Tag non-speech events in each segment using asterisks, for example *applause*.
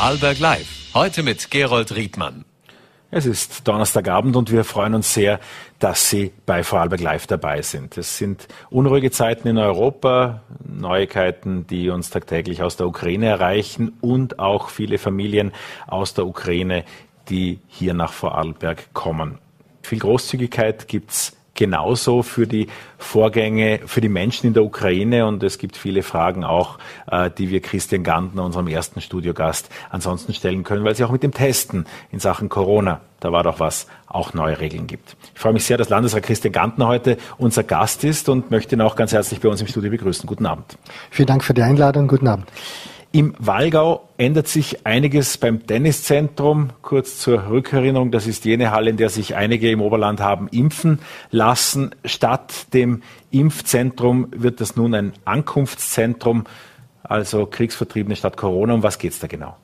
Vorarlberg Live. Heute mit Gerold Riedmann. Es ist Donnerstagabend und wir freuen uns sehr, dass Sie bei Vorarlberg Live dabei sind. Es sind unruhige Zeiten in Europa, Neuigkeiten, die uns tagtäglich aus der Ukraine erreichen und auch viele Familien aus der Ukraine, die hier nach Vorarlberg kommen. Viel Großzügigkeit gibt's genauso für die Vorgänge, für die Menschen in der Ukraine. Und es gibt viele Fragen auch, äh, die wir Christian Gantner, unserem ersten Studiogast, ansonsten stellen können, weil sie auch mit dem Testen in Sachen Corona, da war doch was, auch neue Regeln gibt. Ich freue mich sehr, dass Landesrat Christian Gantner heute unser Gast ist und möchte ihn auch ganz herzlich bei uns im Studio begrüßen. Guten Abend. Vielen Dank für die Einladung. Guten Abend. Im Wallgau ändert sich einiges beim Tenniszentrum. Kurz zur Rückerinnerung, das ist jene Halle, in der sich einige im Oberland haben impfen lassen. Statt dem Impfzentrum wird das nun ein Ankunftszentrum, also Kriegsvertriebene statt Corona. Um was geht es da genau?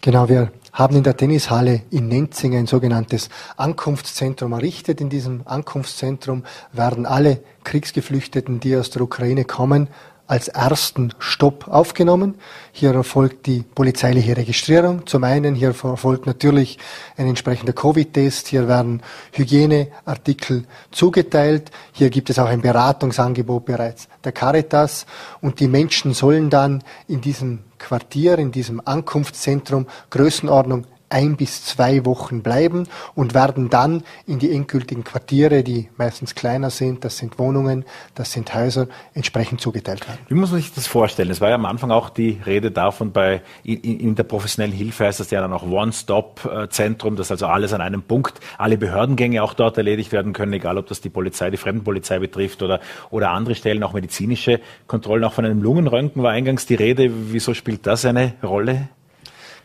Genau, wir haben in der Tennishalle in Nenzing ein sogenanntes Ankunftszentrum errichtet. In diesem Ankunftszentrum werden alle Kriegsgeflüchteten, die aus der Ukraine kommen, als ersten Stopp aufgenommen. Hier erfolgt die polizeiliche Registrierung. Zum einen, hier erfolgt natürlich ein entsprechender Covid-Test. Hier werden Hygieneartikel zugeteilt. Hier gibt es auch ein Beratungsangebot bereits der Caritas. Und die Menschen sollen dann in diesem Quartier, in diesem Ankunftszentrum Größenordnung ein bis zwei Wochen bleiben und werden dann in die endgültigen Quartiere, die meistens kleiner sind, das sind Wohnungen, das sind Häuser, entsprechend zugeteilt werden. Wie muss man sich das vorstellen? Es war ja am Anfang auch die Rede davon, bei in, in der professionellen Hilfe heißt das ja dann auch One-Stop-Zentrum, dass also alles an einem Punkt, alle Behördengänge auch dort erledigt werden können, egal ob das die Polizei, die Fremdenpolizei betrifft oder, oder andere Stellen, auch medizinische Kontrollen. Auch von einem Lungenröntgen war eingangs die Rede. Wieso spielt das eine Rolle?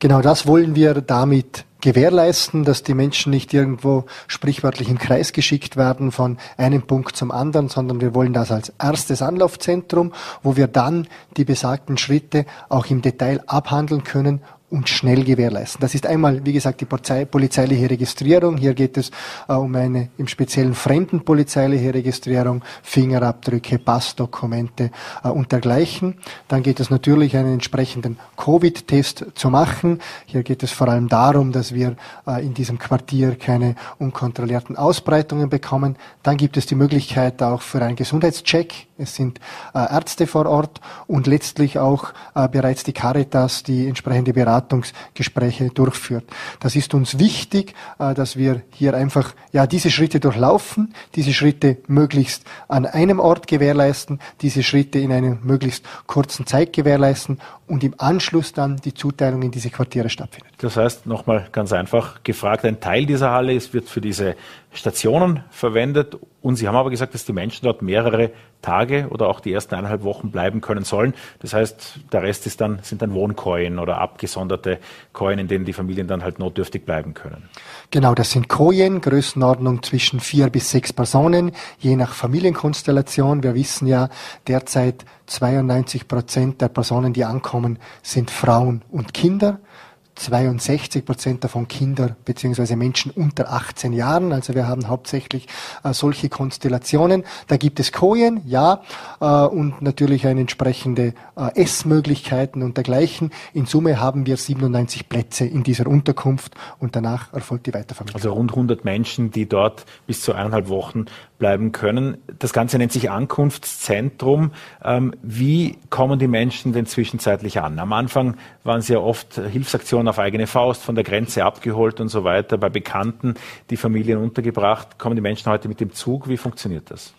Genau das wollen wir damit gewährleisten, dass die Menschen nicht irgendwo sprichwörtlich im Kreis geschickt werden von einem Punkt zum anderen, sondern wir wollen das als erstes Anlaufzentrum, wo wir dann die besagten Schritte auch im Detail abhandeln können und schnell gewährleisten. Das ist einmal, wie gesagt, die polizeiliche Registrierung. Hier geht es äh, um eine im speziellen fremdenpolizeiliche Registrierung, Fingerabdrücke, Passdokumente äh, und dergleichen. Dann geht es natürlich, einen entsprechenden Covid-Test zu machen. Hier geht es vor allem darum, dass wir äh, in diesem Quartier keine unkontrollierten Ausbreitungen bekommen. Dann gibt es die Möglichkeit auch für einen Gesundheitscheck. Es sind äh, Ärzte vor Ort und letztlich auch äh, bereits die Caritas, die entsprechende Beratung Beratungsgespräche durchführt. Das ist uns wichtig, äh, dass wir hier einfach ja diese Schritte durchlaufen, diese Schritte möglichst an einem Ort gewährleisten, diese Schritte in einer möglichst kurzen Zeit gewährleisten und im Anschluss dann die Zuteilung in diese Quartiere stattfindet. Das heißt, nochmal ganz einfach gefragt, ein Teil dieser Halle wird für diese Stationen verwendet und Sie haben aber gesagt, dass die Menschen dort mehrere Tage oder auch die ersten eineinhalb Wochen bleiben können sollen. Das heißt, der Rest ist dann, sind dann Wohnkojen oder abgesonderte Kojen, in denen die Familien dann halt notdürftig bleiben können. Genau, das sind Kojen, Größenordnung zwischen vier bis sechs Personen, je nach Familienkonstellation. Wir wissen ja derzeit 92 Prozent der Personen, die ankommen, sind Frauen und Kinder. 62 Prozent davon Kinder beziehungsweise Menschen unter 18 Jahren. Also wir haben hauptsächlich äh, solche Konstellationen. Da gibt es Kojen, ja, äh, und natürlich eine entsprechende äh, Essmöglichkeiten und dergleichen. In Summe haben wir 97 Plätze in dieser Unterkunft und danach erfolgt die Weitervermittlung. Also rund 100 Menschen, die dort bis zu eineinhalb Wochen bleiben können. Das Ganze nennt sich Ankunftszentrum. Ähm, wie kommen die Menschen denn zwischenzeitlich an? Am Anfang waren es ja oft Hilfsaktionen auf eigene Faust, von der Grenze abgeholt und so weiter, bei Bekannten die Familien untergebracht. Kommen die Menschen heute mit dem Zug? Wie funktioniert das?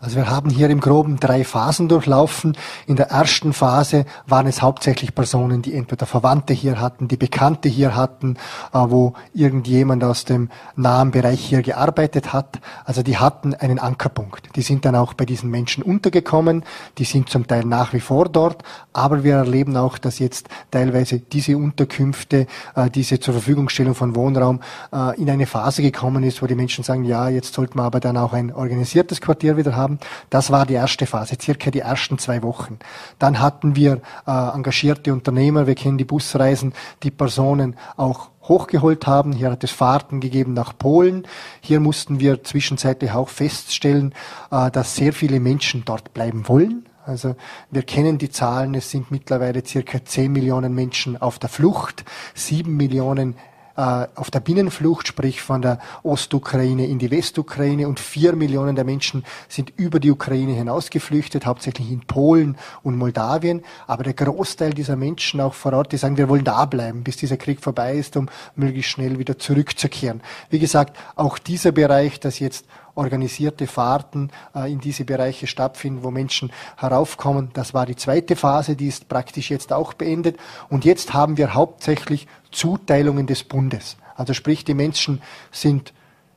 Also wir haben hier im Groben drei Phasen durchlaufen. In der ersten Phase waren es hauptsächlich Personen, die entweder Verwandte hier hatten, die Bekannte hier hatten, äh, wo irgendjemand aus dem nahen Bereich hier gearbeitet hat. Also die hatten einen Ankerpunkt. Die sind dann auch bei diesen Menschen untergekommen. Die sind zum Teil nach wie vor dort. Aber wir erleben auch, dass jetzt teilweise diese Unterkünfte, äh, diese zur Verfügungstellung von Wohnraum äh, in eine Phase gekommen ist, wo die Menschen sagen, ja, jetzt sollten wir aber dann auch ein organisiertes Quartier wieder haben haben. Das war die erste Phase, circa die ersten zwei Wochen. Dann hatten wir äh, engagierte Unternehmer, wir kennen die Busreisen, die Personen auch hochgeholt haben. Hier hat es Fahrten gegeben nach Polen. Hier mussten wir zwischenzeitlich auch feststellen, äh, dass sehr viele Menschen dort bleiben wollen. Also wir kennen die Zahlen, es sind mittlerweile circa 10 Millionen Menschen auf der Flucht, 7 Millionen auf der Binnenflucht, sprich von der Ostukraine in die Westukraine und vier Millionen der Menschen sind über die Ukraine hinaus geflüchtet, hauptsächlich in Polen und Moldawien. Aber der Großteil dieser Menschen auch vor Ort, die sagen, wir wollen da bleiben, bis dieser Krieg vorbei ist, um möglichst schnell wieder zurückzukehren. Wie gesagt, auch dieser Bereich, das jetzt organisierte Fahrten äh, in diese Bereiche stattfinden, wo Menschen heraufkommen. Das war die zweite Phase, die ist praktisch jetzt auch beendet. Und jetzt haben wir hauptsächlich Zuteilungen des Bundes. Also sprich, die Menschen sind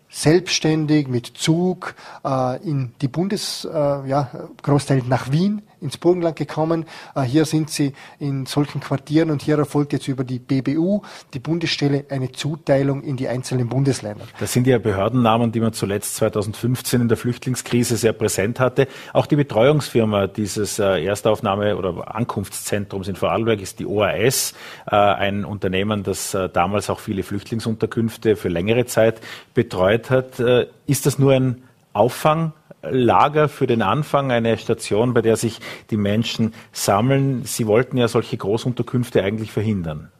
selbstständig mit Zug äh, in die Bundes, äh, ja, Großteil nach Wien ins Burgenland gekommen. Äh, hier sind sie in solchen Quartieren und hier erfolgt jetzt über die BBU, die Bundesstelle, eine Zuteilung in die einzelnen Bundesländer. Das sind ja Behördennamen, die man zuletzt 2015 in der Flüchtlingskrise sehr präsent hatte. Auch die Betreuungsfirma dieses äh, Erstaufnahme- oder Ankunftszentrums in Vorarlberg ist die OAS, äh, ein Unternehmen, das damals auch viele Flüchtlingsunterkünfte für längere Zeit betreut hat. Ist das nur ein Auffang Lager für den Anfang, eine Station, bei der sich die Menschen sammeln. Sie wollten ja solche Großunterkünfte eigentlich verhindern.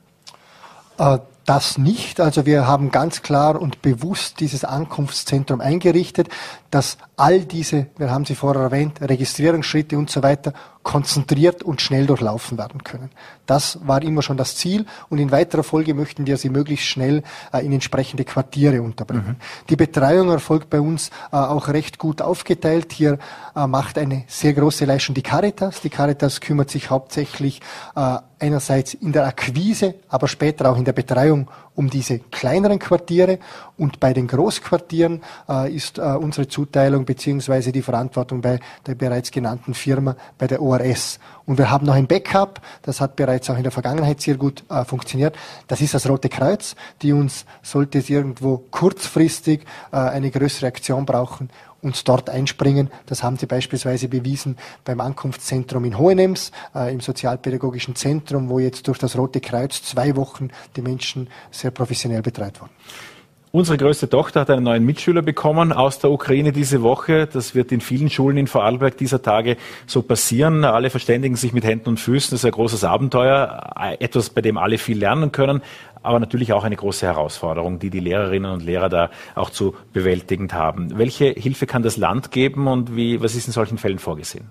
Äh, das nicht. Also wir haben ganz klar und bewusst dieses Ankunftszentrum eingerichtet, dass all diese, wir haben sie vorher erwähnt, Registrierungsschritte und so weiter konzentriert und schnell durchlaufen werden können. Das war immer schon das Ziel und in weiterer Folge möchten wir sie möglichst schnell äh, in entsprechende Quartiere unterbringen. Mhm. Die Betreuung erfolgt bei uns äh, auch recht gut aufgeteilt. Hier äh, macht eine sehr große Leistung die Caritas. Die Caritas kümmert sich hauptsächlich einerseits in der Akquise, aber später auch in der Betreuung um diese kleineren Quartiere und bei den Großquartieren äh, ist äh, unsere Zuteilung beziehungsweise die Verantwortung bei der bereits genannten Firma, bei der ORS. Und wir haben noch ein Backup, das hat bereits auch in der Vergangenheit sehr gut äh, funktioniert. Das ist das Rote Kreuz, die uns, sollte es irgendwo kurzfristig äh, eine größere Aktion brauchen, uns dort einspringen. Das haben sie beispielsweise bewiesen beim Ankunftszentrum in Hohenems, äh, im Sozialpädagogischen Zentrum, wo jetzt durch das Rote Kreuz zwei Wochen die Menschen sehr professionell betreut wurden. Unsere größte Tochter hat einen neuen Mitschüler bekommen aus der Ukraine diese Woche. Das wird in vielen Schulen in Vorarlberg dieser Tage so passieren. Alle verständigen sich mit Händen und Füßen. Das ist ein großes Abenteuer. Etwas, bei dem alle viel lernen können. Aber natürlich auch eine große Herausforderung, die die Lehrerinnen und Lehrer da auch zu bewältigen haben. Welche Hilfe kann das Land geben und wie, was ist in solchen Fällen vorgesehen?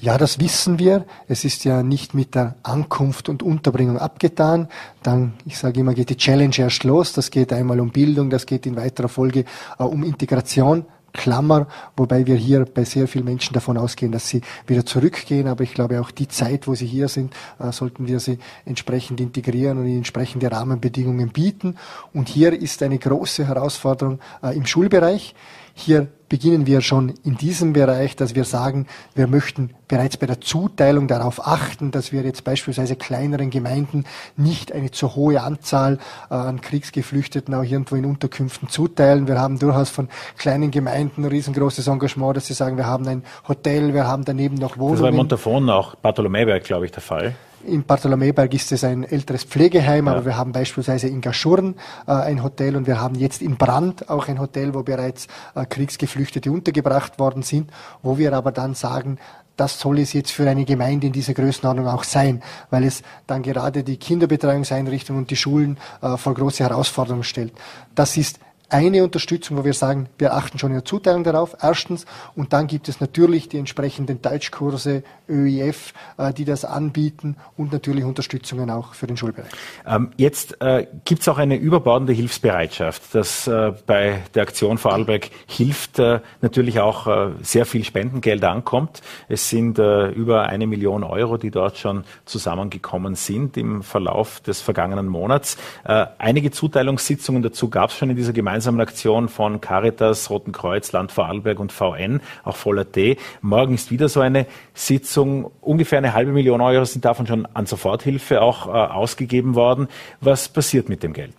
Ja, das wissen wir. Es ist ja nicht mit der Ankunft und Unterbringung abgetan. Dann, ich sage immer, geht die Challenge erst los. Das geht einmal um Bildung, das geht in weiterer Folge äh, um Integration. Klammer, wobei wir hier bei sehr vielen Menschen davon ausgehen, dass sie wieder zurückgehen. Aber ich glaube, auch die Zeit, wo sie hier sind, äh, sollten wir sie entsprechend integrieren und ihnen entsprechende Rahmenbedingungen bieten. Und hier ist eine große Herausforderung äh, im Schulbereich. Hier beginnen wir schon in diesem Bereich, dass wir sagen, wir möchten bereits bei der Zuteilung darauf achten, dass wir jetzt beispielsweise kleineren Gemeinden nicht eine zu hohe Anzahl äh, an Kriegsgeflüchteten auch irgendwo in Unterkünften zuteilen. Wir haben durchaus von kleinen Gemeinden ein riesengroßes Engagement, dass sie sagen, wir haben ein Hotel, wir haben daneben noch Wohnungen. Das war in Montafon auch Bartholomäberg, glaube ich, der Fall. In Bartholomäberg ist es ein älteres Pflegeheim, ja. aber wir haben beispielsweise in Gaschurn äh, ein Hotel und wir haben jetzt in Brand auch ein Hotel, wo bereits äh, Kriegsgeflüchtete untergebracht worden sind, wo wir aber dann sagen, das soll es jetzt für eine Gemeinde in dieser Größenordnung auch sein, weil es dann gerade die Kinderbetreuungseinrichtungen und die Schulen äh, vor große Herausforderungen stellt. Das ist eine Unterstützung, wo wir sagen, wir achten schon in der Zuteilung darauf, erstens. Und dann gibt es natürlich die entsprechenden Deutschkurse, ÖIF, äh, die das anbieten und natürlich Unterstützungen auch für den Schulbereich. Ähm, jetzt äh, gibt es auch eine überbordende Hilfsbereitschaft, dass äh, bei der Aktion Vorarlberg hilft natürlich auch sehr viel Spendengeld ankommt. Es sind über eine Million Euro, die dort schon zusammengekommen sind im Verlauf des vergangenen Monats. einige Zuteilungssitzungen dazu gab es schon in dieser Gemeinde gemeinsamen Aktion von Caritas, Roten Kreuz, Land Vorarlberg und VN, auch voller T. Morgen ist wieder so eine Sitzung. Ungefähr eine halbe Million Euro sind davon schon an Soforthilfe auch äh, ausgegeben worden. Was passiert mit dem Geld?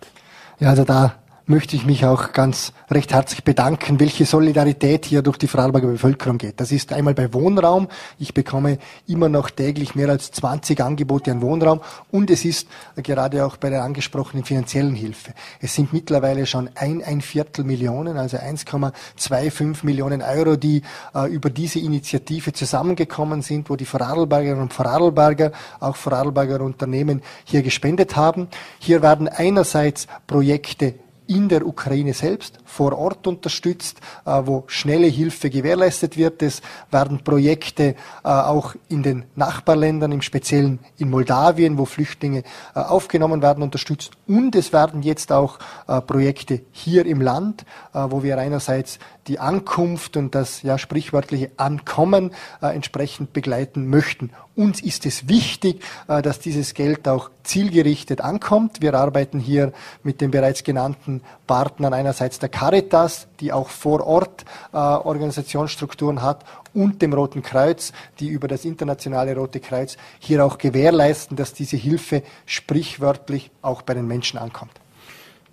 Ja, also da möchte ich mich auch ganz recht herzlich bedanken, welche Solidarität hier durch die Vorarlberger Bevölkerung geht. Das ist einmal bei Wohnraum. Ich bekomme immer noch täglich mehr als 20 Angebote an Wohnraum und es ist gerade auch bei der angesprochenen finanziellen Hilfe. Es sind mittlerweile schon ein, ein Viertel Millionen, also 1,25 Millionen Euro, die äh, über diese Initiative zusammengekommen sind, wo die Vorarlbergerinnen und Vorarlberger, auch Vorarlberger Unternehmen hier gespendet haben. Hier werden einerseits Projekte in der Ukraine selbst vor Ort unterstützt, äh, wo schnelle Hilfe gewährleistet wird. Es werden Projekte äh, auch in den Nachbarländern, im Speziellen in Moldawien, wo Flüchtlinge äh, aufgenommen werden, unterstützt. Und es werden jetzt auch Projekte hier im Land, wo wir einerseits die Ankunft und das ja sprichwörtliche Ankommen äh, entsprechend begleiten möchten. Uns ist es wichtig, äh, dass dieses Geld auch zielgerichtet ankommt. Wir arbeiten hier mit den bereits genannten Partnern einerseits der Caritas, die auch vor Ort äh, Organisationsstrukturen hat, und dem Roten Kreuz, die über das internationale Rote Kreuz hier auch gewährleisten, dass diese Hilfe sprichwörtlich auch bei den Menschen ankommt.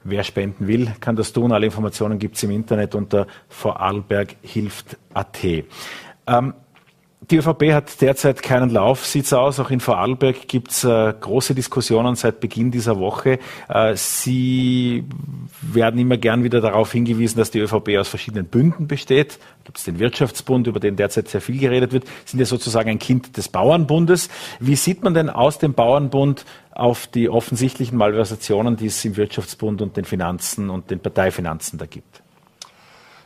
Wer spenden will, kann das tun. Alle Informationen gibt es im Internet unter vorarlberghilft.at. Ähm, die ÖVP hat derzeit keinen Lauf, sieht's aus. Auch in Vorarlberg gibt's äh, große Diskussionen seit Beginn dieser Woche. Äh, Sie werden immer gern wieder darauf hingewiesen, dass die ÖVP aus verschiedenen Bünden besteht. Gibt es den Wirtschaftsbund, über den derzeit sehr viel geredet wird, sind ja sozusagen ein Kind des Bauernbundes. Wie sieht man denn aus dem Bauernbund auf die offensichtlichen Malversationen, die es im Wirtschaftsbund und den Finanzen und den Parteifinanzen da gibt?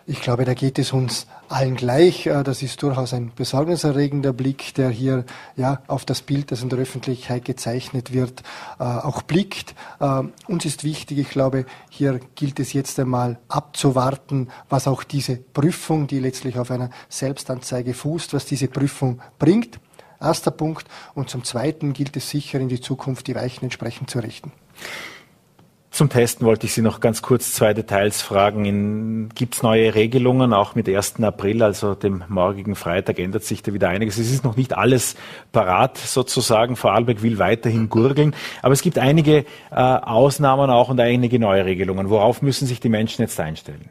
Ich glaube, da geht es uns allen gleich. Äh, das ist durchaus ein besorgniserregender Blick, der hier ja auf das Bild, das in der Öffentlichkeit gezeichnet wird, äh, auch blickt. Äh, uns ist wichtig, ich glaube, hier gilt es jetzt einmal abzuwarten, was auch diese Prüfung, die letztlich auf einer Selbstanzeige fußt, was diese Prüfung bringt. Erster Punkt. Und zum Zweiten gilt es sicher, in die Zukunft die Weichen entsprechend zu richten. Zum Testen wollte ich Sie noch ganz kurz zwei Details fragen. Gibt es neue Regelungen? Auch mit 1. April, also dem morgigen Freitag, ändert sich da wieder einiges. Es ist noch nicht alles parat sozusagen. Vorarlberg will weiterhin gurgeln. Aber es gibt einige äh, Ausnahmen auch und einige neue Regelungen. Worauf müssen sich die Menschen jetzt einstellen?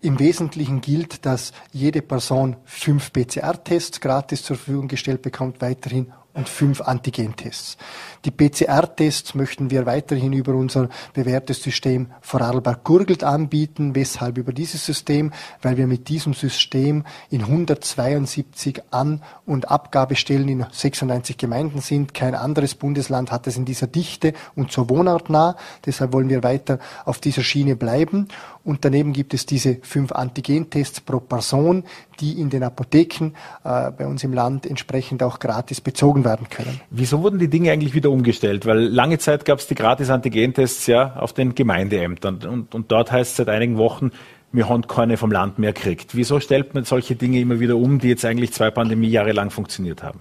Im Wesentlichen gilt, dass jede Person fünf PCR-Tests gratis zur Verfügung gestellt bekommt, weiterhin und fünf Antigentests. Die PCR-Tests möchten wir weiterhin über unser bewährtes System Vorarlberg Gurgelt anbieten. Weshalb über dieses System? Weil wir mit diesem System in 172 An- und Abgabestellen in 96 Gemeinden sind. Kein anderes Bundesland hat es in dieser Dichte und so wohnortnah. Deshalb wollen wir weiter auf dieser Schiene bleiben. Und daneben gibt es diese fünf Antigentests pro Person, die in den Apotheken äh, bei uns im Land entsprechend auch gratis bezogen werden können. Wieso wurden die Dinge eigentlich wieder umgestellt? Weil lange Zeit gab es die gratis Antigentests ja auf den Gemeindeämtern und, und dort heißt es seit einigen Wochen, wir haben keine vom Land mehr gekriegt. Wieso stellt man solche Dinge immer wieder um, die jetzt eigentlich zwei Pandemiejahre lang funktioniert haben?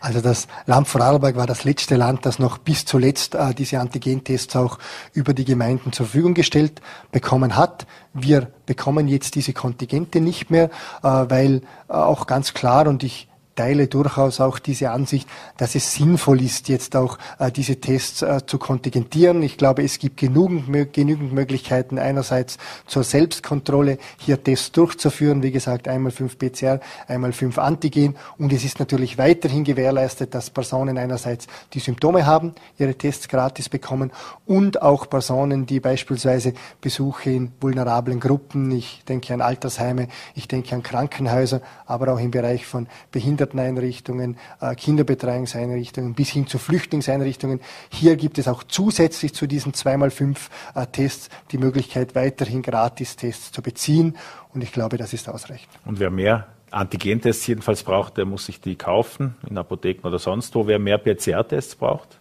Also das Land Vorarlberg war das letzte Land, das noch bis zuletzt äh, diese Antigentests auch über die Gemeinden zur Verfügung gestellt bekommen hat. Wir bekommen jetzt diese Kontingente nicht mehr, äh, weil äh, auch ganz klar und ich teile durchaus auch diese Ansicht, dass es sinnvoll ist, jetzt auch äh, diese Tests äh, zu kontingentieren. Ich glaube, es gibt genügend, genügend Möglichkeiten, einerseits zur Selbstkontrolle hier Tests durchzuführen. Wie gesagt, einmal fünf PCR, einmal fünf Antigen. Und es ist natürlich weiterhin gewährleistet, dass Personen einerseits die Symptome haben, ihre Tests gratis bekommen und auch Personen, die beispielsweise Besuche in vulnerablen Gruppen, ich denke an Altersheime, ich denke an Krankenhäuser, aber auch im Bereich von Behinderten Behinderteneinrichtungen, äh, Kinderbetreuungseinrichtungen bis hin zu Flüchtlingseinrichtungen. Hier gibt es auch zusätzlich zu diesen zweimal fünf äh, Tests die Möglichkeit, weiterhin Gratistests zu beziehen. Und ich glaube, das ist ausreichend. Und wer mehr Antigentests jedenfalls braucht, der muss sich die kaufen in Apotheken oder sonst wo. Wer mehr PCR-Tests braucht?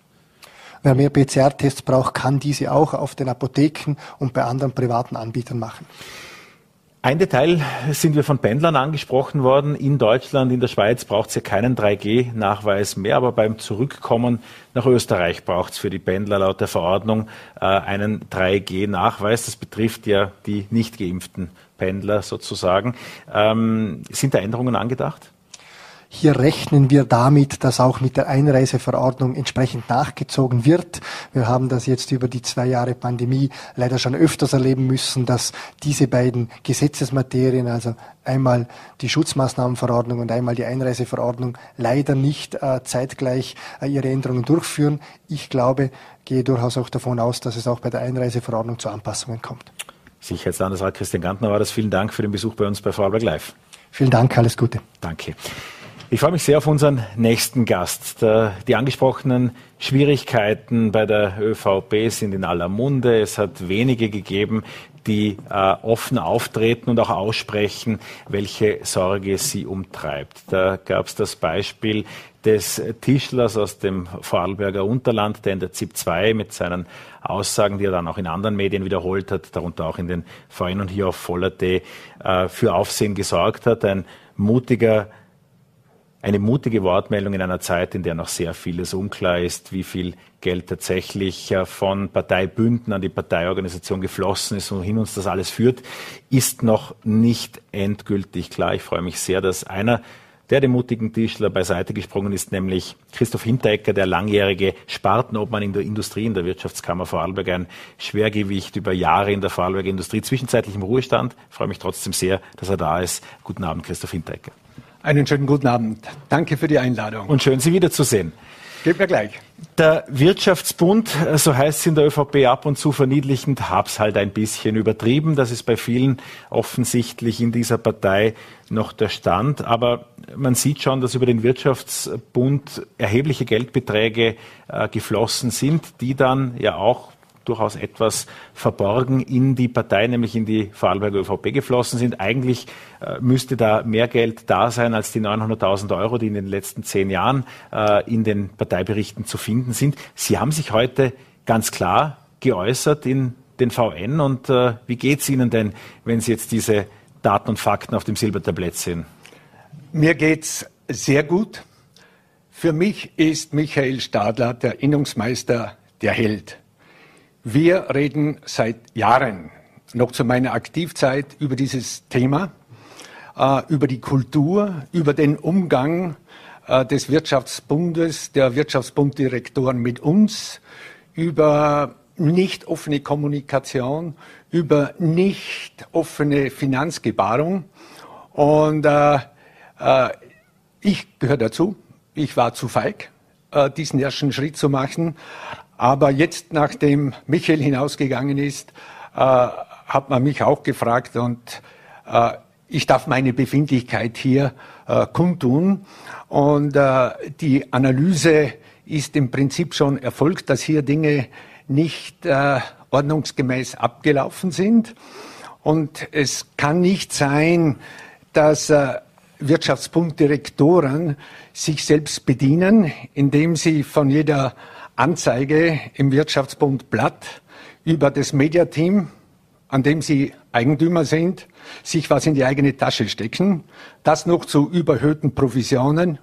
Wer mehr PCR-Tests braucht, kann diese auch auf den Apotheken und bei anderen privaten Anbietern machen. Ein Detail sind wir von Pendlern angesprochen worden. In Deutschland, in der Schweiz braucht es ja keinen 3G-Nachweis mehr, aber beim Zurückkommen nach Österreich braucht es für die Pendler laut der Verordnung äh, einen 3G-Nachweis. Das betrifft ja die nicht geimpften Pendler sozusagen. Ähm, sind da Änderungen angedacht? Hier rechnen wir damit, dass auch mit der Einreiseverordnung entsprechend nachgezogen wird. Wir haben das jetzt über die zwei Jahre Pandemie leider schon öfters erleben müssen, dass diese beiden Gesetzesmaterien, also einmal die Schutzmaßnahmenverordnung und einmal die Einreiseverordnung, leider nicht äh, zeitgleich äh, ihre Änderungen durchführen. Ich glaube, gehe durchaus auch davon aus, dass es auch bei der Einreiseverordnung zu Anpassungen kommt. Sicherheitslandesrat Christian Gantner war das. Vielen Dank für den Besuch bei uns bei Vorarlberg Live. Vielen Dank, alles Gute. Danke. Ich freue mich sehr auf unseren nächsten Gast. Die angesprochenen Schwierigkeiten bei der ÖVP sind in aller Munde. Es hat wenige gegeben, die äh, offen auftreten und auch aussprechen, welche Sorge sie umtreibt. Da gab es das Beispiel des Tischlers aus dem Vorarlberger Unterland, der in der ZIP 2 mit seinen Aussagen, die er dann auch in anderen Medien wiederholt hat, darunter auch in den und hier auf Voller.de, äh, für Aufsehen gesorgt hat. Ein mutiger eine mutige Wortmeldung in einer Zeit, in der noch sehr vieles unklar ist, wie viel Geld tatsächlich äh, von Parteibünden an die Parteiorganisation geflossen ist und wohin uns das alles führt, ist noch nicht endgültig klar. Ich freue mich sehr, dass einer der dem mutigen Tischler beiseite gesprungen ist, nämlich Christoph Hinteregger, der langjährige Spartenobmann in der Industrie, in der Wirtschaftskammer Vorarlberg, ein Schwergewicht über Jahre in der Vorarlberger Industrie, zwischenzeitlich im Ruhestand. Ich freue mich trotzdem sehr, dass er da ist. Guten Abend, Christoph Hinteregger. Einen schönen guten Abend. Danke für die Einladung. Und schön, Sie wiederzusehen. Geht mir gleich. Der Wirtschaftsbund, so heißt es in der ÖVP ab und zu verniedlichend, hab's halt ein bisschen übertrieben. Das ist bei vielen offensichtlich in dieser Partei noch der Stand. Aber man sieht schon, dass über den Wirtschaftsbund erhebliche Geldbeträge äh, geflossen sind, die dann ja auch durchaus etwas verborgen in die Partei, nämlich in die Vorarlberger ÖVP geflossen sind. Eigentlich äh, müsste da mehr Geld da sein als die 900.000 Euro, die in den letzten zehn Jahren äh, in den Parteiberichten zu finden sind. Sie haben sich heute ganz klar geäußert in den VN und äh, wie geht es Ihnen denn, wenn Sie jetzt diese Daten und Fakten auf dem Silbertablett sehen? Mir geht's sehr gut. Für mich ist Michael Stadler der Innungsmeister der Held. Wir reden seit Jahren, noch zu meiner Aktivzeit, über dieses Thema, äh, über die Kultur, über den Umgang äh, des Wirtschaftsbundes, der Wirtschaftsbunddirektoren mit uns, über nicht offene Kommunikation, über nicht offene Finanzgebarung. Und äh, äh, ich gehöre dazu. Ich war zu feig, diesen ersten Schritt zu machen. Aber jetzt, nachdem Michael hinausgegangen ist, äh, hat man mich auch gefragt und äh, ich darf meine Befindlichkeit hier äh, kundtun. Und äh, die Analyse ist im Prinzip schon erfolgt, dass hier Dinge nicht äh, ordnungsgemäß abgelaufen sind. Und es kann nicht sein, dass äh, Wirtschaftsbunddirektoren sich selbst bedienen, indem sie von jeder Anzeige im Wirtschaftsbund Blatt über das Mediateam, an dem sie Eigentümer sind, sich was in die eigene Tasche stecken, das noch zu überhöhten Provisionen.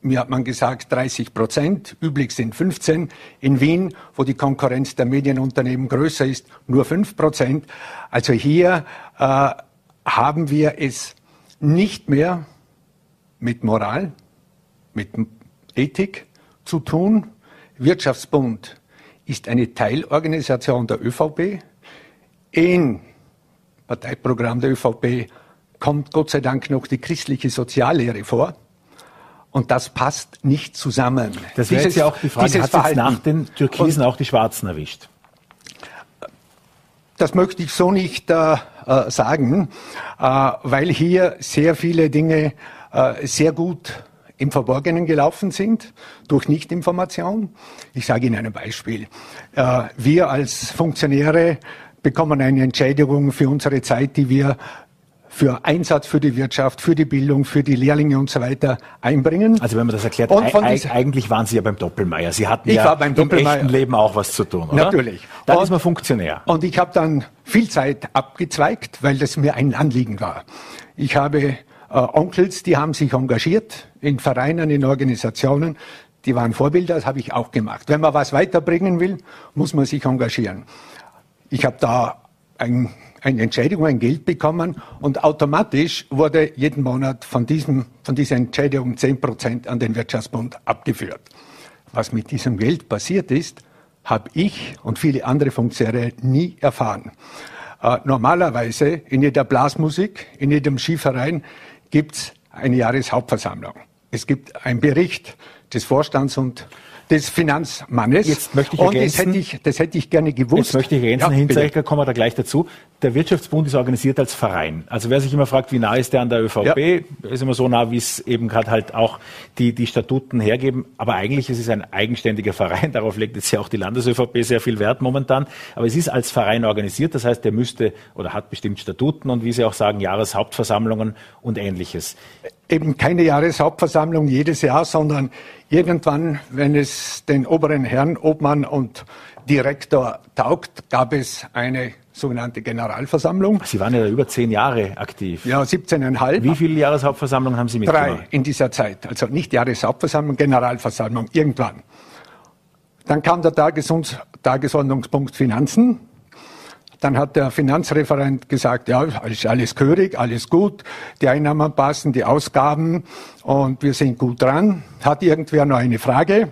Mir hat man gesagt 30 Prozent, üblich sind 15. In Wien, wo die Konkurrenz der Medienunternehmen größer ist, nur 5 Prozent. Also hier äh, haben wir es nicht mehr mit Moral, mit Ethik zu tun, Wirtschaftsbund ist eine Teilorganisation der ÖVP. Im Parteiprogramm der ÖVP kommt Gott sei Dank noch die christliche Soziallehre vor. Und das passt nicht zusammen. Das wäre jetzt ja auch die Frage, hat jetzt nach den Türkisen auch die Schwarzen erwischt? Das möchte ich so nicht äh, äh sagen, äh, weil hier sehr viele Dinge äh, sehr gut im Verborgenen gelaufen sind durch Nichtinformation. Ich sage Ihnen ein Beispiel. Äh, wir als Funktionäre bekommen eine Entschädigung für unsere Zeit, die wir für Einsatz für die Wirtschaft, für die Bildung, für die Lehrlinge und so weiter einbringen. Also wenn man das erklärt, eigentlich waren Sie ja beim Doppelmeier. Sie hatten ich ja war beim im echten Leben auch was zu tun, oder? Natürlich. Dann und, ist man Funktionär. Und ich habe dann viel Zeit abgezweigt, weil das mir ein Anliegen war. Ich habe äh, Onkels, die haben sich engagiert in Vereinen, in Organisationen. Die waren Vorbilder, das habe ich auch gemacht. Wenn man was weiterbringen will, muss man sich engagieren. Ich habe da ein, eine Entschädigung, ein Geld bekommen und automatisch wurde jeden Monat von, diesem, von dieser Entschädigung 10 Prozent an den Wirtschaftsbund abgeführt. Was mit diesem Geld passiert ist, habe ich und viele andere Funktionäre nie erfahren. Äh, normalerweise in jeder Blasmusik, in jedem Skiverein gibt es eine Jahreshauptversammlung. Es gibt einen Bericht des Vorstands und des Finanzmannes. Jetzt möchte ich und ergänzen, das hätte ich, das hätte ich gerne gewusst. Jetzt möchte ich ergänzen, Ja. Hinzerecker, kommen wir da gleich dazu. Der Wirtschaftsbund ist organisiert als Verein. Also wer sich immer fragt, wie nah ist der an der ÖVP, ist immer so nah, wie es eben gerade halt auch die, die Statuten hergeben. Aber eigentlich ist es ein eigenständiger Verein. *laughs* Darauf legt jetzt ja auch die Landes-ÖVP sehr viel Wert momentan. Aber es ist als Verein organisiert. Das heißt, der müsste oder hat bestimmt Statuten und wie Sie auch sagen, Jahreshauptversammlungen und ähnliches. eben keine Jahreshauptversammlung jedes Jahr, sondern irgendwann, wenn es den oberen Herrn, Obmann und Direktor taugt, gab es eine sogenannte Generalversammlung. Sie waren ja über zehn Jahre aktiv. Ja, 17,5. Wie viele Jahreshauptversammlungen haben Sie Drei mitgemacht? in dieser Zeit. Also nicht Jahreshauptversammlung, Generalversammlung, irgendwann. Dann kam der Tagesordnungspunkt Finanzen. Dann hat der Finanzreferent gesagt, ja, ist alles gehörig, alles gut, die Einnahmen passen, die Ausgaben und wir sind gut dran. Hat irgendwer noch eine Frage?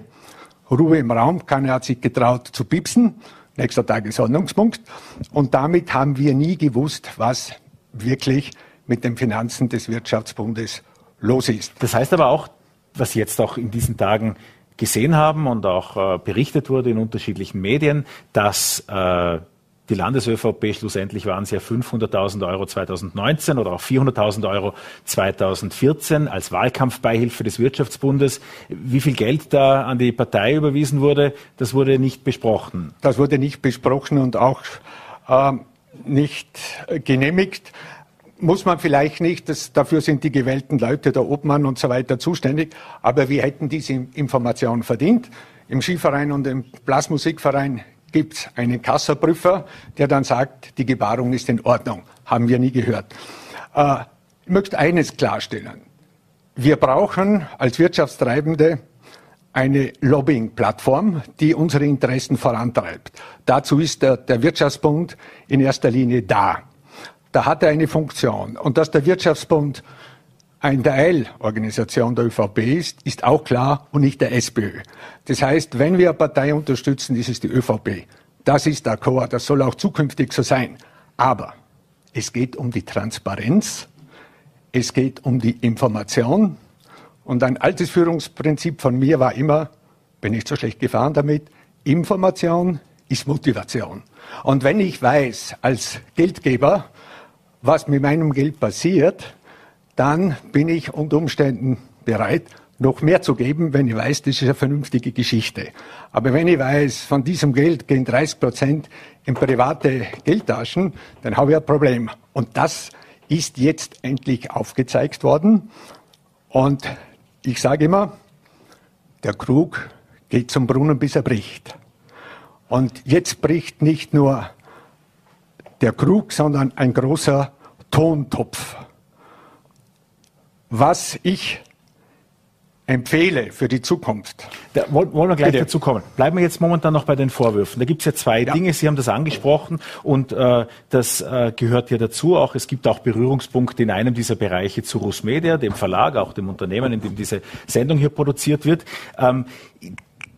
Ruhe im Raum, keiner hat sich getraut zu piepsen. Nächster Tagesordnungspunkt. Und damit haben wir nie gewusst, was wirklich mit den Finanzen des Wirtschaftsbundes los ist. Das heißt aber auch, was jetzt auch in diesen Tagen gesehen haben und auch äh, berichtet wurde in unterschiedlichen Medien, dass äh, die Landes-ÖVP schlussendlich waren es ja 500.000 Euro 2019 oder auch 400.000 Euro 2014 als Wahlkampfbeihilfe des Wirtschaftsbundes. Wie viel Geld da an die Partei überwiesen wurde, das wurde nicht besprochen. Das wurde nicht besprochen und auch ähm, nicht äh, genehmigt. Muss man vielleicht nicht, das, dafür sind die gewählten Leute, der Obmann und so weiter zuständig. Aber wir hätten diese Information verdient. Im Skiverein und im Blasmusikverein gibt es einen Kassaprüfer, der dann sagt, die Gebarung ist in Ordnung. Haben wir nie gehört. Äh, ich möchte eines klarstellen. Wir brauchen als Wirtschaftstreibende eine Lobbying-Plattform, die unsere Interessen vorantreibt. Dazu ist der, der Wirtschaftsbund in erster Linie da. Da hat er eine Funktion. Und dass der Wirtschaftsbund ein Teilorganisation der ÖVP ist, ist auch klar und nicht der SPÖ. Das heißt, wenn wir eine Partei unterstützen, ist es die ÖVP. Das ist der Chor, das soll auch zukünftig so sein. Aber es geht um die Transparenz, es geht um die Information. Und ein altes Führungsprinzip von mir war immer, bin ich so schlecht gefahren damit, Information ist Motivation. Und wenn ich weiß als Geldgeber, was mit meinem Geld passiert, dann bin ich unter Umständen bereit, noch mehr zu geben, wenn ich weiß, das ist eine vernünftige Geschichte. Aber wenn ich weiß, von diesem Geld gehen 30 Prozent in private Geldtaschen, dann habe ich ein Problem. Und das ist jetzt endlich aufgezeigt worden. Und ich sage immer, der Krug geht zum Brunnen, bis er bricht. Und jetzt bricht nicht nur der Krug, sondern ein großer Tontopf. Was ich empfehle für die Zukunft. Da wollen wir gleich Bitte. dazu kommen. Bleiben wir jetzt momentan noch bei den Vorwürfen. Da gibt es ja zwei Dinge. Sie haben das angesprochen und äh, das äh, gehört ja dazu. Auch es gibt auch Berührungspunkte in einem dieser Bereiche zu Rusmedia, dem Verlag, auch dem Unternehmen, in dem diese Sendung hier produziert wird. Ähm,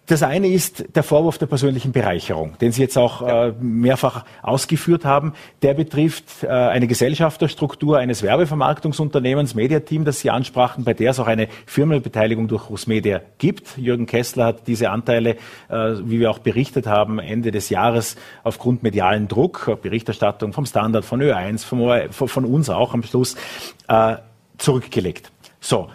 das eine ist der Vorwurf der persönlichen Bereicherung, den Sie jetzt auch äh, mehrfach ausgeführt haben. Der betrifft äh, eine Gesellschafterstruktur eines Werbevermarktungsunternehmens, Mediateam, das Sie ansprachen, bei der es auch eine Firmenbeteiligung durch Rusmedia gibt. Jürgen Kessler hat diese Anteile, äh, wie wir auch berichtet haben, Ende des Jahres aufgrund medialen Druck, äh, Berichterstattung vom Standard, von Ö1, vom OR, von, von uns auch am Schluss, äh, zurückgelegt. So,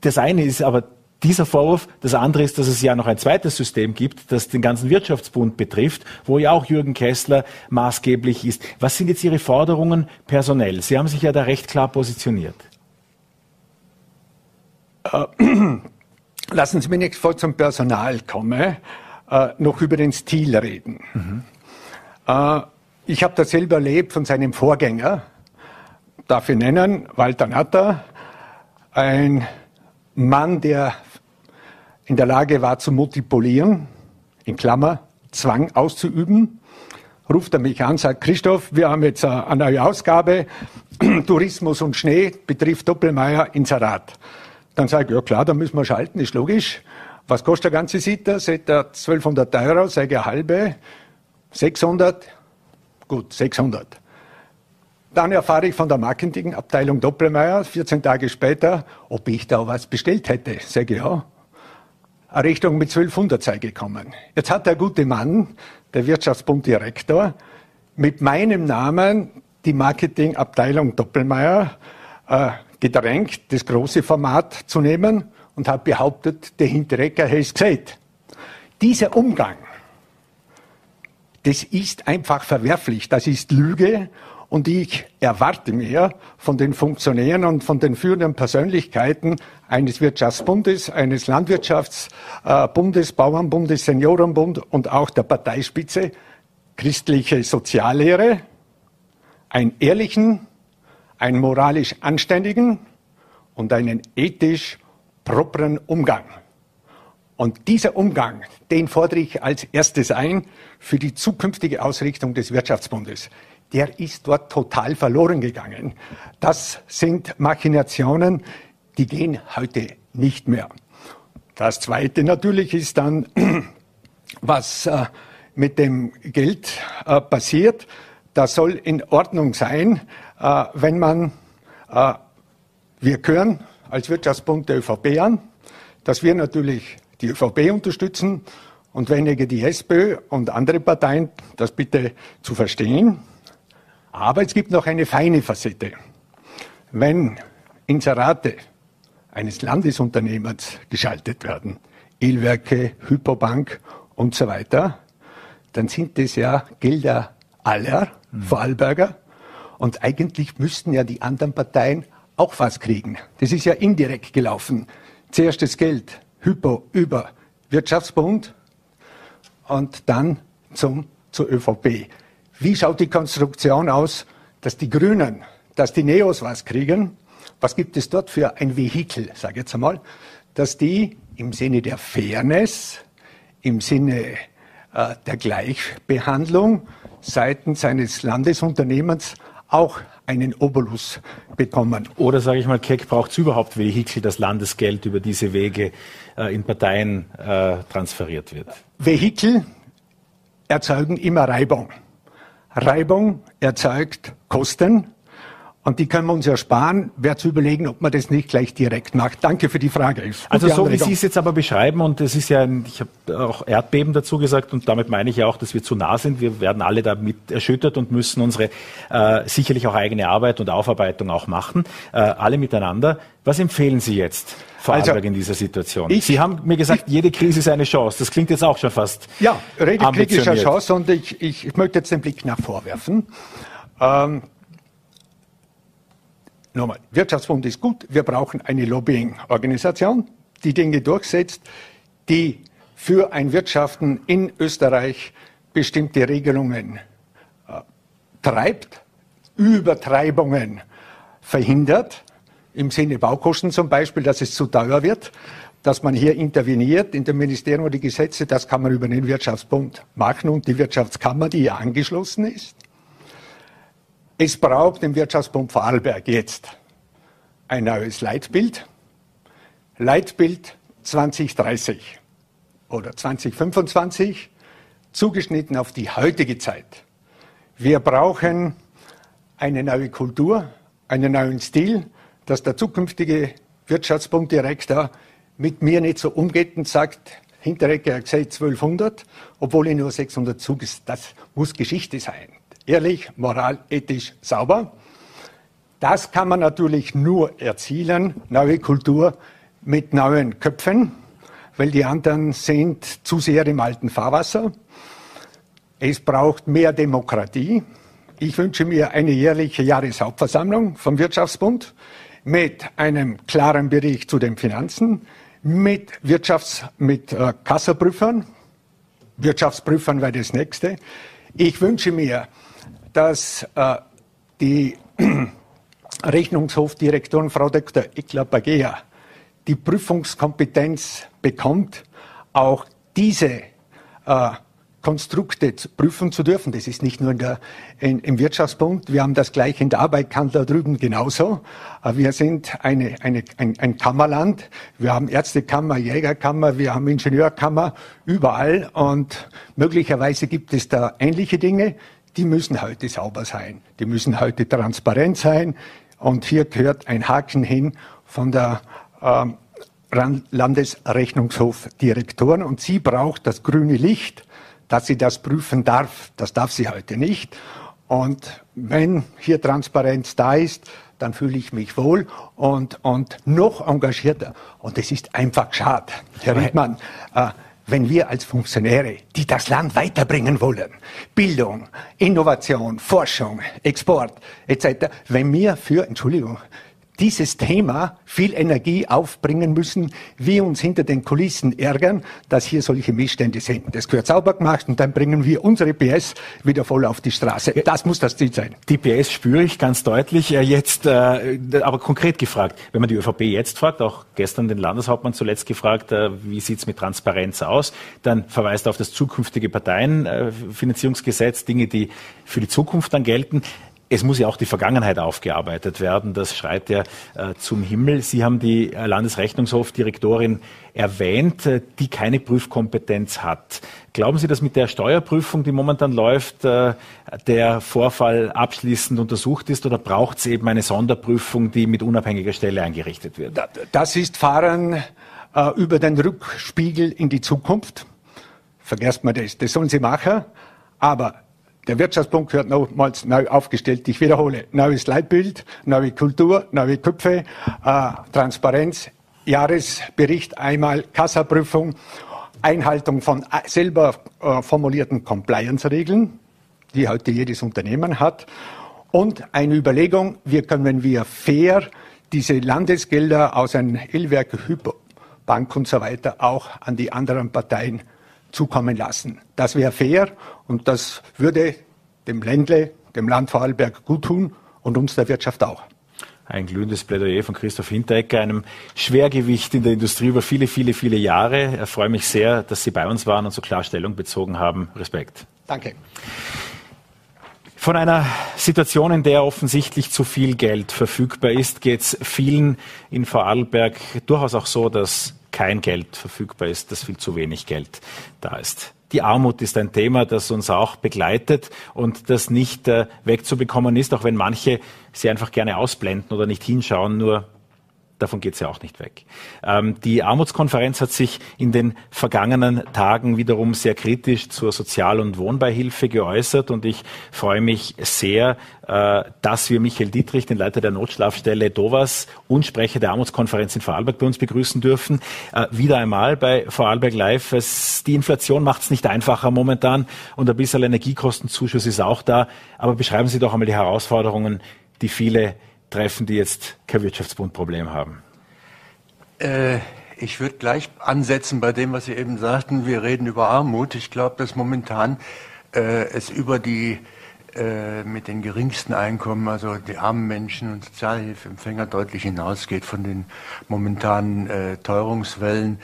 das eine ist aber dieser Vorwurf. Das andere ist, dass es ja noch ein zweites System gibt, das den ganzen Wirtschaftsbund betrifft, wo ja auch Jürgen Kessler maßgeblich ist. Was sind jetzt Ihre Forderungen personell? Sie haben sich ja da recht klar positioniert. *clears throat* Lassen Sie mich nicht vor zum Personal kommen, äh, noch über den Stil reden. Äh, ich habe das selber erlebt von seinem Vorgänger, darf ich nennen, Walter Natter, ein Mann, der in der Lage war zu multiplieren, in Klammer, Zwang auszuüben, ruft er mich an, sagt, Christoph, wir haben jetzt eine neue Ausgabe, *clears throat* Tourismus und Schnee betrifft Doppelmeier Inserat. Dann sage ich, ja klar, da müssen wir schalten, ist logisch. Was kostet der ganze Sitter? Sagt er 1200 Euro, sage ich halbe, 600, gut, 600. Dann erfahre ich von der Marketingabteilung Doppelmeier 14 Tage später, ob ich da was bestellt hätte. Sage ich, ja. Eine Rechnung mit 1200 sei gekommen. Jetzt hat der gute Mann, der Wirtschaftsbunddirektor, mit meinem Namen die Marketingabteilung Doppelmeier äh, gedrängt, das große Format zu nehmen und hat behauptet, der Hinterecker hätte es gesagt. Dieser Umgang, das ist einfach verwerflich, das ist Lüge und ich erwarte mir von den Funktionären und von den führenden Persönlichkeiten eines Wirtschaftsbundes, eines Landwirtschaftsbundes, Bauernbundes, Seniorenbund und auch der Parteispitze christliche Soziallehre, einen ehrlichen, einen moralisch anständigen und einen ethisch properen Umgang. Und dieser Umgang, den fordere ich als erstes ein für die zukünftige Ausrichtung des Wirtschaftsbundes der ist dort total verloren gegangen. Das sind Machinationen, die gehen heute nicht mehr. Das Zweite natürlich ist dann, *clears throat* was äh, mit dem Geld äh, passiert. Das soll in Ordnung sein, äh, wenn man, wir gehören als Wirtschaftsbund der ÖVP an, dass wir natürlich die ÖVP unterstützen und weniger die SPÖ und andere Parteien, das bitte zu verstehen. Aber es gibt noch eine feine Facette. Wenn Inserate eines Landesunternehmens geschaltet werden, Ölwerke, Hypobank und so weiter, dann sind das ja Gelder aller mhm. Vorarlberger. Und eigentlich müssten ja die anderen Parteien auch was kriegen. Das ist ja indirekt gelaufen. Zuerst das Geld, Hypo über Wirtschaftsbund und dann zum, zur ÖVP. Wie schaut die Konstruktion aus, dass die Grünen, dass die Neos was kriegen? Was gibt es dort für ein Vehikel, sage ich jetzt einmal, dass die im Sinne der Fairness, im Sinne äh, der Gleichbehandlung seitens eines Landesunternehmens auch einen Obolus bekommen. Oder sage ich mal, Keck braucht es überhaupt Vehikel, dass Landesgeld über diese Wege äh, in Parteien äh, transferiert wird? Vehikel erzeugen immer Reibung. Reibung erzeugt Kosten. Und die können wir uns ersparen. Wer zu überlegen, ob man das nicht gleich direkt macht. Danke für die Frage. Also so wie Sie es jetzt aber beschreiben, und es ist ja, ein, ich habe auch Erdbeben dazu gesagt, und damit meine ich ja auch, dass wir zu nah sind. Wir werden alle damit erschüttert und müssen unsere äh, sicherlich auch eigene Arbeit und Aufarbeitung auch machen, äh, alle miteinander. Was empfehlen Sie jetzt? Vorarlberg also, in dieser Situation? Ich, Sie haben mir gesagt, ich, jede Krise ist eine Chance. Das klingt jetzt auch schon fast. Ja, Rede Krieg ist eine Chance und ich, ich, ich möchte jetzt den Blick nach vorwerfen. Ähm, nochmal, Wirtschaftsbund ist gut. Wir brauchen eine Lobbying-Organisation, die Dinge durchsetzt, die für ein Wirtschaften in Österreich bestimmte Regelungen äh, treibt, Übertreibungen verhindert im Sinne Baukosten zum Beispiel, dass es zu teuer wird, dass man hier interveniert in dem Ministerium die Gesetze, das kann man über den Wirtschaftsbund machen und die Wirtschaftskammer, die hier angeschlossen ist. Es braucht im Wirtschaftsbund Vorarlberg jetzt ein neues Leitbild. Leitbild 2030 oder 2025, zugeschnitten auf die heutige Zeit. Wir brauchen eine neue Kultur, einen neuen Stil, dass der zukünftige Wirtschaftsbunddirektor mit mir nicht so umgeht und sagt, Hinterecke hat gesagt 1200, obwohl ich nur 600 Zug ist. Das muss Geschichte sein. Ehrlich, moral, ethisch, sauber. Das kann man natürlich nur erzielen, neue Kultur mit neuen Köpfen, weil die anderen sind zu sehr im alten Fahrwasser. Es braucht mehr Demokratie. Ich wünsche mir eine jährliche Jahreshauptversammlung vom Wirtschaftsbund mit einem klaren Bericht zu den Finanzen, mit Wirtschafts-, mit äh, Kassaprüfern. Wirtschaftsprüfern wäre das nächste. Ich wünsche mir, dass äh, die *clears throat* Rechnungshofdirektorin Frau Dr. Ekla Bagea die Prüfungskompetenz bekommt, auch diese äh, Konstrukte prüfen zu dürfen. Das ist nicht nur in der, in, im Wirtschaftspunkt. Wir haben das gleich in der Arbeit da drüben genauso. Wir sind eine, eine, ein, ein Kammerland. Wir haben Ärztekammer, Jägerkammer, wir haben Ingenieurkammer, überall. Und möglicherweise gibt es da ähnliche Dinge. Die müssen heute sauber sein. Die müssen heute transparent sein. Und hier gehört ein Haken hin von der ähm, Landesrechnungshofdirektoren. Und sie braucht das grüne Licht dass sie das prüfen darf. Das darf sie heute nicht. Und wenn hier Transparenz da ist, dann fühle ich mich wohl und, und noch engagierter. Und es ist einfach schade, Herr Riedmann, äh, wenn wir als Funktionäre, die das Land weiterbringen wollen, Bildung, Innovation, Forschung, Export etc., wenn wir für, Entschuldigung, dieses Thema viel Energie aufbringen müssen, wir uns hinter den Kulissen ärgern, dass hier solche Missstände sind. Das gehört sauber gemacht und dann bringen wir unsere PS wieder voll auf die Straße. Das muss das Ziel sein. Die PS spüre ich ganz deutlich äh, jetzt, äh, aber konkret gefragt, wenn man die ÖVP jetzt fragt, auch gestern den Landeshauptmann zuletzt gefragt, äh, wie sieht's mit Transparenz aus, dann verweist er auf das zukünftige Parteienfinanzierungsgesetz, Dinge, die für die Zukunft dann gelten es muss ja auch die Vergangenheit aufgearbeitet werden. Das schreit ja äh, zum Himmel. Sie haben die äh, Landesrechnungshofdirektorin erwähnt, äh, die keine Prüfkompetenz hat. Glauben Sie, dass mit der Steuerprüfung, die momentan läuft, äh, der Vorfall abschließend untersucht ist oder braucht es eben eine Sonderprüfung, die mit unabhängiger Stelle eingerichtet wird? Das ist Fahren äh, über den Rückspiegel in die Zukunft. Vergesst mal das. Das sollen Sie machen. Aber der Wirtschaftspunkt wird nochmals neu aufgestellt. Ich wiederhole, neues Leitbild, neue Kultur, neue Köpfe, äh, Transparenz, Jahresbericht einmal, Kassaprüfung, Einhaltung von äh, selber äh, formulierten Compliance-Regeln, die heute jedes Unternehmen hat, und eine Überlegung, wie können wir fair diese Landesgelder aus einem Illwerk, Hypobank und so weiter auch an die anderen Parteien zukommen lassen. Das wäre fair und das würde dem Ländle, dem Land Vorarlberg gut tun und uns der Wirtschaft auch. Ein glühendes Plädoyer von Christoph Hinteregger, einem Schwergewicht in der Industrie über viele, viele, viele Jahre. Ich freue mich sehr, dass Sie bei uns waren und so klar Stellung bezogen haben. Respekt. Danke. Von einer Situation, in der offensichtlich zu viel Geld verfügbar ist, geht es vielen in Vorarlberg durchaus auch so, dass kein Geld verfügbar ist, dass viel zu wenig Geld da ist. Die Armut ist ein Thema, das uns auch begleitet und das nicht äh, wegzubekommen ist, auch wenn manche sie einfach gerne ausblenden oder nicht hinschauen, nur davon geht es ja auch nicht weg. Ähm, die Armutskonferenz hat sich in den vergangenen Tagen wiederum sehr kritisch zur Sozial- und Wohnbeihilfe geäußert und ich freue mich sehr, äh, dass wir Michael Dietrich, den Leiter der Notschlafstelle Dovas und Sprecher der Armutskonferenz in Vorarlberg bei uns begrüßen dürfen. Äh, wieder einmal bei Vorarlberg Live. Es, die Inflation macht es nicht einfacher momentan und ein bisschen Energiekostenzuschuss ist auch da. Aber beschreiben Sie doch einmal die Herausforderungen, die viele treffen, die jetzt kein Wirtschaftsbundproblem haben? Äh, ich würde gleich ansetzen bei dem, was Sie eben sagten. Wir reden über Armut. Ich glaube, dass momentan äh, es über die äh, mit den geringsten Einkommen, also die armen Menschen und Sozialhilfeempfänger deutlich hinausgeht von den momentanen äh, Teuerungswellen,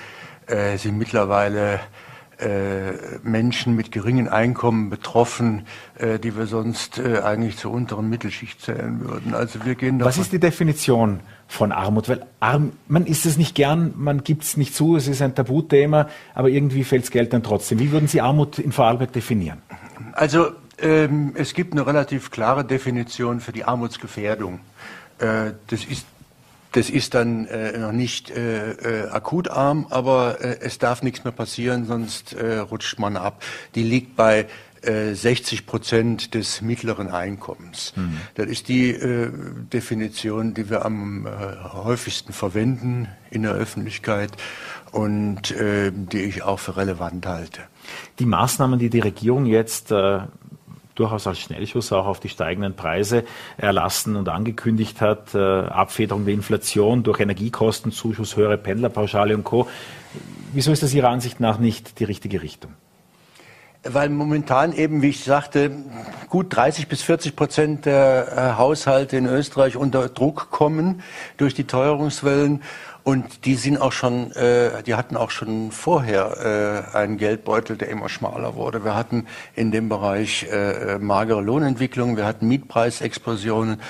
äh, sind mittlerweile Menschen mit geringen Einkommen betroffen, äh, die wir sonst äh, eigentlich zur unteren Mittelschicht zählen würden. Also wir gehen Was ist die Definition von Armut? Weil arm, man ist es nicht gern, man gibt es nicht zu, es ist ein Tabuthema, aber irgendwie fällt das Geld dann trotzdem. Wie würden Sie Armut in Vorarlberg definieren? Also ähm, es gibt eine relativ klare Definition für die Armutsgefährdung. Äh, das ist das ist dann äh, noch nicht äh, äh, akut arm, aber äh, es darf nichts mehr passieren, sonst äh, rutscht man ab. Die liegt bei 60 äh, Prozent des mittleren Einkommens. Mhm. Das ist die äh, Definition, die wir am äh, häufigsten verwenden in der Öffentlichkeit und äh, die ich auch für relevant halte. Die Maßnahmen, die die Regierung jetzt äh, durchaus als Schnellschuss auch auf die steigenden Preise erlassen und angekündigt hat. Äh, Abfederung der Inflation durch Energiekostenzuschuss, höhere Pendlerpauschale und Co. Wieso ist das Ihrer Ansicht nach nicht die richtige Richtung? Weil momentan eben, wie ich sagte, gut 30 bis 40 Prozent der äh, Haushalte in Österreich unter Druck kommen durch die Teuerungswellen Und die sind auch schon, äh, die hatten auch schon vorher äh, einen Geldbeutel, der immer schmaler wurde. Wir hatten in dem Bereich äh, magere Lohnentwicklung, wir hatten Mietpreisexplosionen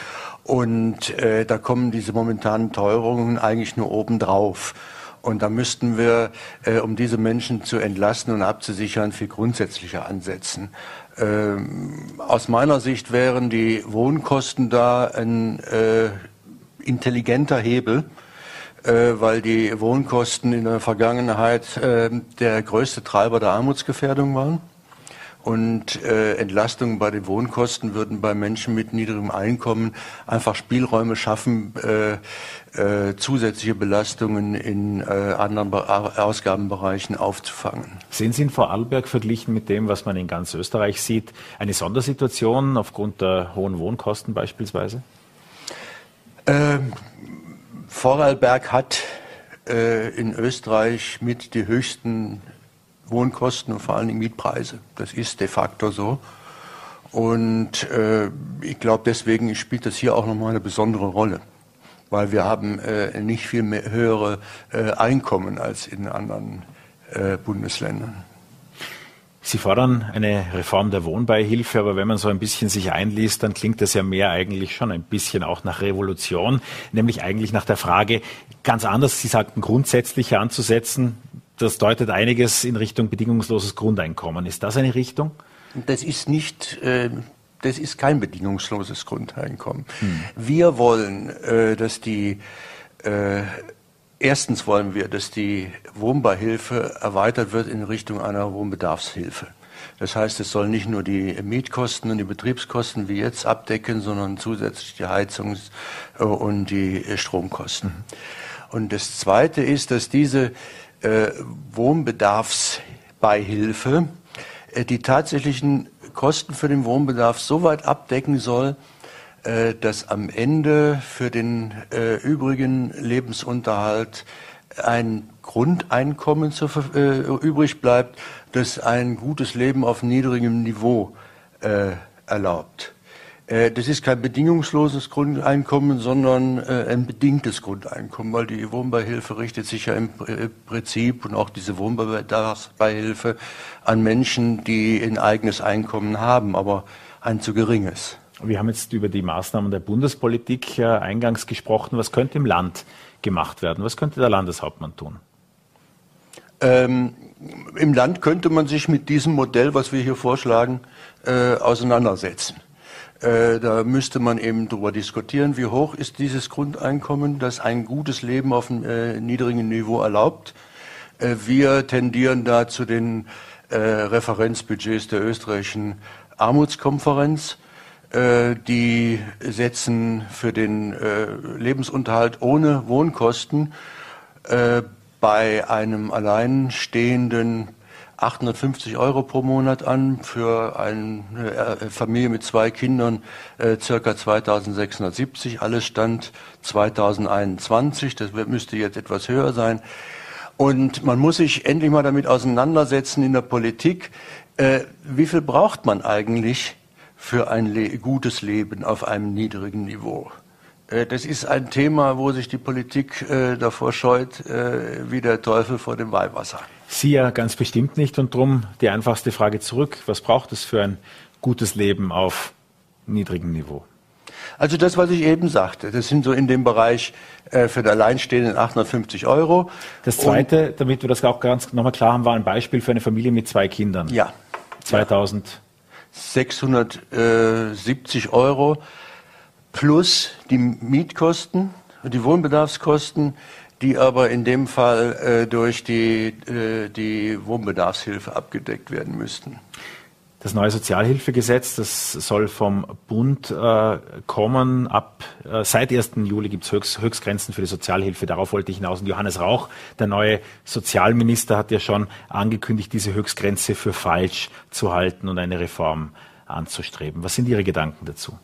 und äh, da kommen diese momentanen Teuerungen eigentlich nur obendrauf. Und da müssten wir, äh, um diese Menschen zu entlasten und abzusichern, viel grundsätzlicher ansetzen. Ähm, aus meiner Sicht wären die Wohnkosten da ein äh, intelligenter Hebel, weil die Wohnkosten in der Vergangenheit äh, der größte Treiber der Armutsgefährdung waren. Und äh, Entlastungen bei den Wohnkosten würden bei Menschen mit niedrigem Einkommen einfach Spielräume schaffen, äh, äh, zusätzliche Belastungen in äh, anderen Be Ausgabenbereichen aufzufangen. Sehen Sie in Vorarlberg verglichen mit dem, was man in ganz Österreich sieht, eine Sondersituation aufgrund der hohen Wohnkosten beispielsweise? Ähm, Vorarlberg hat äh, in Österreich mit die höchsten Wohnkosten und vor allen Dingen Mietpreise. Das ist de facto so. Und äh, ich glaube, deswegen spielt das hier auch nochmal eine besondere Rolle, weil wir haben äh, nicht viel mehr höhere äh, Einkommen als in anderen äh, Bundesländern. Sie fordern eine Reform der Wohnbeihilfe, aber wenn man so ein bisschen sich einliest, dann klingt das ja mehr eigentlich schon ein bisschen auch nach Revolution, nämlich eigentlich nach der Frage, ganz anders, Sie sagten grundsätzlich anzusetzen, das deutet einiges in Richtung bedingungsloses Grundeinkommen. Ist das eine Richtung? Das ist nicht, äh, das ist kein bedingungsloses Grundeinkommen. Hm. Wir wollen, äh, dass die, äh, erstens wollen wir, dass die Wohnbeihilfe erweitert wird in Richtung einer Wohnbedarfshilfe. Das heißt, es soll nicht nur die Mietkosten und die Betriebskosten wie jetzt abdecken, sondern zusätzlich die Heizungs- und die Stromkosten. Mhm. Und das Zweite ist, dass diese äh, Wohnbedarfsbeihilfe äh, die tatsächlichen Kosten für den Verwohnbedarf so weit abdecken soll, dass am Ende für den äh, übrigen Lebensunterhalt ein Grundeinkommen zu, äh, übrig bleibt, das ein gutes Leben auf niedrigem Niveau äh, erlaubt. Äh, das ist kein bedingungsloses Grundeinkommen, sondern äh, ein bedingtes Grundeinkommen, weil die Wohnbeihilfe richtet sich ja im äh, Prinzip und auch diese Wohnbedarfsbeihilfe an Menschen, die ein eigenes Einkommen haben, aber ein zu geringes. Wir haben jetzt über die Maßnahmen der Bundespolitik eingangs gesprochen. Was könnte im Land gemacht werden? Was könnte der Landeshauptmann tun? Ähm, Im Land könnte man sich mit diesem Modell, was wir hier vorschlagen, äh, auseinandersetzen. Äh, da müsste man eben darüber diskutieren, wie hoch ist dieses Grundeinkommen, das ein gutes Leben auf einem äh, niedrigen Niveau erlaubt. Äh, wir tendieren da zu den äh, Referenzbudgets der österreichischen Armutskonferenz. Äh, die setzen für den Lebensunterhalt ohne Wohnkosten bei einem alleinstehenden 850 Euro pro Monat an, für eine äh, Familie mit zwei Kindern äh, circa 2670, alles Stand 2021, das müsste jetzt etwas höher sein. Und man muss sich endlich mal damit auseinandersetzen in der Politik, äh, wie viel braucht man eigentlich für ein le gutes Leben auf einem niedrigen Niveau? Äh, das ist ein Thema, wo sich die Politik äh, davor scheut, äh, wie der Teufel vor dem Weihwasser. Sie ja ganz bestimmt nicht und darum die einfachste Frage zurück. Was braucht es für ein gutes Leben auf niedrigem Niveau? Also das, was ich eben sagte, das sind so in dem Bereich äh, für den Alleinstehenden 850 Euro. Das Zweite, und, damit wir das auch ganz nochmal klar haben, war ein Beispiel für eine Familie mit zwei Kindern. Ja. 2000. 670 Euro plus die Mietkosten, die Wohnbedarfskosten, die aber in dem Fall äh, durch die, äh, die Wohnbedarfshilfe abgedeckt werden müssten. Das neue Sozialhilfegesetz, das soll vom Bund äh, kommen. Ab äh, seit 1. Juli gibt es Höchst, Höchstgrenzen für die Sozialhilfe. Darauf wollte ich hinaus. Und Johannes Rauch, der neue Sozialminister, hat ja schon angekündigt, diese Höchstgrenze für falsch zu halten und eine Reform anzustreben. Was sind Ihre Gedanken dazu?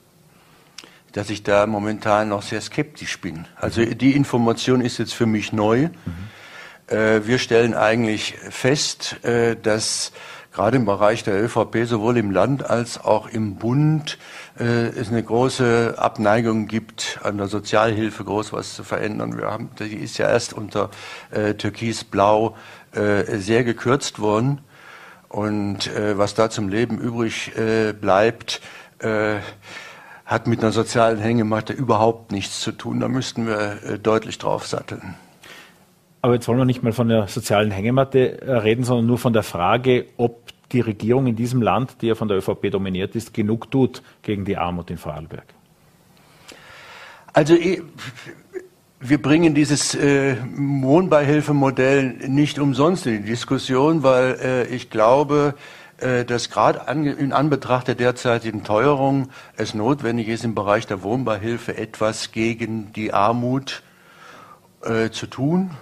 dass ich da momentan noch sehr skeptisch bin. Also die Information ist jetzt für mich neu. Mhm. Äh, wir stellen eigentlich fest, äh, dass gerade im Bereich der ÖVP sowohl im Land als auch im Bund äh, es eine große Abneigung gibt, an der Sozialhilfe groß was zu verändern. Wir haben, die ist ja erst unter äh, Türkis-Blau äh, sehr gekürzt worden. Und äh, was da zum Leben übrig äh, bleibt, äh, hat mit einer sozialen Hängematte überhaupt nichts zu tun. Da müssten wir äh, deutlich drauf satteln. Aber jetzt wollen wir nicht mal von der sozialen Hängematte äh, reden, sondern nur von der Frage, ob die Regierung in diesem Land, die ja von der ÖVP dominiert ist, genug tut gegen die Armut in Vorarlberg. Also wir bringen dieses äh, Wohnbeihilfemodell nicht umsonst in die Diskussion, weil äh, ich glaube, äh, dass gerade in Anbetracht der derzeitigen Teuerung es notwendig ist, im Bereich der Wohnbeihilfe etwas gegen die Armut zu tun.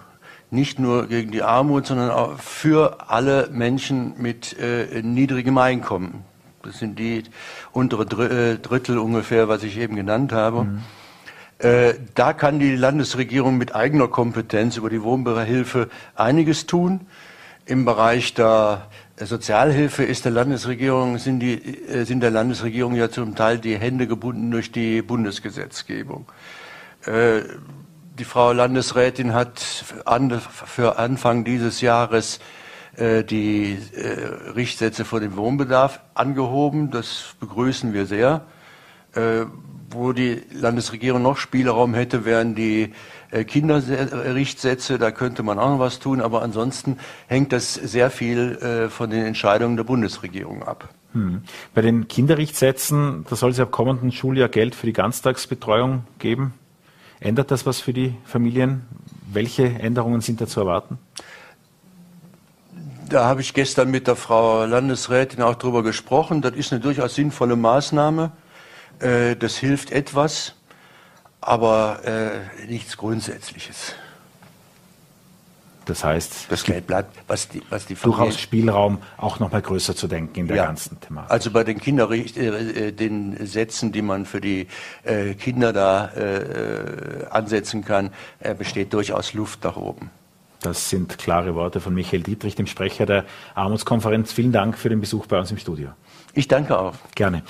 Nicht nur gegen die Armut, sondern auch für alle Menschen mit äh, niedrigem Einkommen. Das sind die untere äh, Drittel ungefähr, was ich eben genannt habe. Mhm. Äh, da kann die Landesregierung mit eigener Kompetenz über die Wohnbeihilfe einiges tun. Im Bereich der Sozialhilfe ist der Landesregierung, sind, die, äh, sind der Landesregierung ja zum Teil die Hände gebunden durch die Bundesgesetzgebung. Äh, die Frau Landesrätin hat für Anfang dieses Jahres die Richtsätze vor dem Wohnbedarf angehoben. Das begrüßen wir sehr wo die Landesregierung noch Spielraum hätte, wären die äh, Kinderrichtsätze. Da könnte man auch noch was tun. Aber ansonsten hängt das sehr viel äh, von den Entscheidungen der Bundesregierung ab. Hm. Bei den Kinderrichtsätzen, da soll es ab kommenden Schuljahr Geld für die Ganztagsbetreuung geben. Ändert das was für die Familien? Welche Änderungen sind da zu erwarten? Da habe ich gestern mit der Frau Landesrätin auch drüber gesprochen. Das ist eine durchaus sinnvolle Maßnahme. Äh, das hilft etwas, aber äh, nichts Grundsätzliches. Das heißt, das Geld bleibt, was die, was die Familie durchaus Spielraum, auch noch mal größer zu denken in der ja, ganzen Thematik. Also bei den Kinder, äh, den Sätzen, die man für die äh, Kinder da äh, ansetzen kann, äh, besteht durchaus Luft nach oben. Das sind klare Worte von Michael Dietrich, dem Sprecher der Armutskonferenz. Vielen Dank für den Besuch bei uns im Studio. Ich danke auch. Gerne.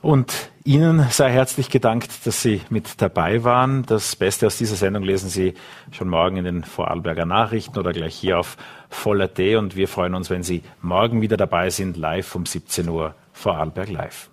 Und Ihnen sei herzlich gedankt, dass Sie mit dabei waren. Das Beste aus dieser Sendung lesen Sie schon morgen in den Vorarlberger Nachrichten oder gleich hier auf Voller.t. Und wir freuen uns, wenn Sie morgen wieder dabei sind, live um 17 Uhr Vorarlberg Live.